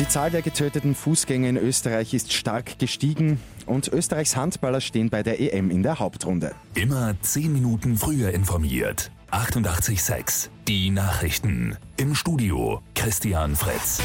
Die Zahl der getöteten Fußgänger in Österreich ist stark gestiegen und Österreichs Handballer stehen bei der EM in der Hauptrunde. Immer 10 Minuten früher informiert. 88.6 Die Nachrichten. Im Studio Christian Fritz.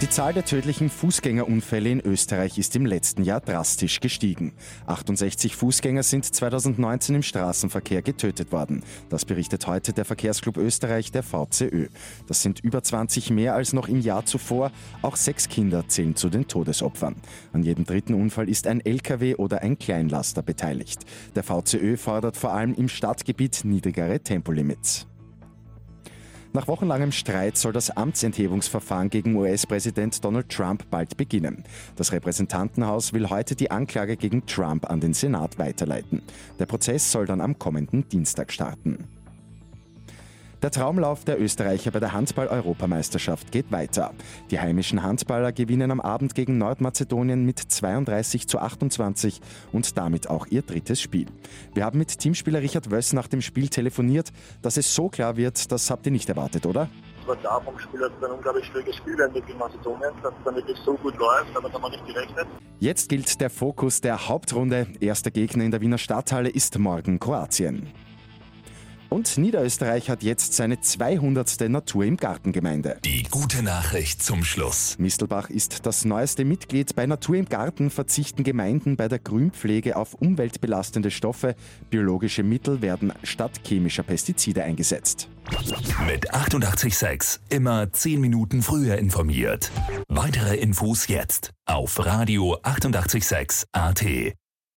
Die Zahl der tödlichen Fußgängerunfälle in Österreich ist im letzten Jahr drastisch gestiegen. 68 Fußgänger sind 2019 im Straßenverkehr getötet worden. Das berichtet heute der Verkehrsclub Österreich, der VCÖ. Das sind über 20 mehr als noch im Jahr zuvor. Auch sechs Kinder zählen zu den Todesopfern. An jedem dritten Unfall ist ein LKW oder ein Kleinlaster beteiligt. Der VCÖ fordert vor allem im Stadtgebiet niedrigere Tempolimits. Nach wochenlangem Streit soll das Amtsenthebungsverfahren gegen US-Präsident Donald Trump bald beginnen. Das Repräsentantenhaus will heute die Anklage gegen Trump an den Senat weiterleiten. Der Prozess soll dann am kommenden Dienstag starten. Der Traumlauf der Österreicher bei der Handball-Europameisterschaft geht weiter. Die heimischen Handballer gewinnen am Abend gegen Nordmazedonien mit 32 zu 28 und damit auch ihr drittes Spiel. Wir haben mit Teamspieler Richard Wöss nach dem Spiel telefoniert. Dass es so klar wird, das habt ihr nicht erwartet, oder? War klar vom Spiel, dass es ein unglaublich schwieriges Spiel werden gegen Mazedonien, dass es dann wirklich so gut läuft, aber das haben wir nicht gerechnet. Jetzt gilt der Fokus der Hauptrunde. Erster Gegner in der Wiener Stadthalle ist morgen Kroatien. Und Niederösterreich hat jetzt seine 200. Natur im Gartengemeinde. Die gute Nachricht zum Schluss. Mistelbach ist das neueste Mitglied. Bei Natur im Garten verzichten Gemeinden bei der Grünpflege auf umweltbelastende Stoffe. Biologische Mittel werden statt chemischer Pestizide eingesetzt. Mit 886 immer 10 Minuten früher informiert. Weitere Infos jetzt auf Radio 886 AT.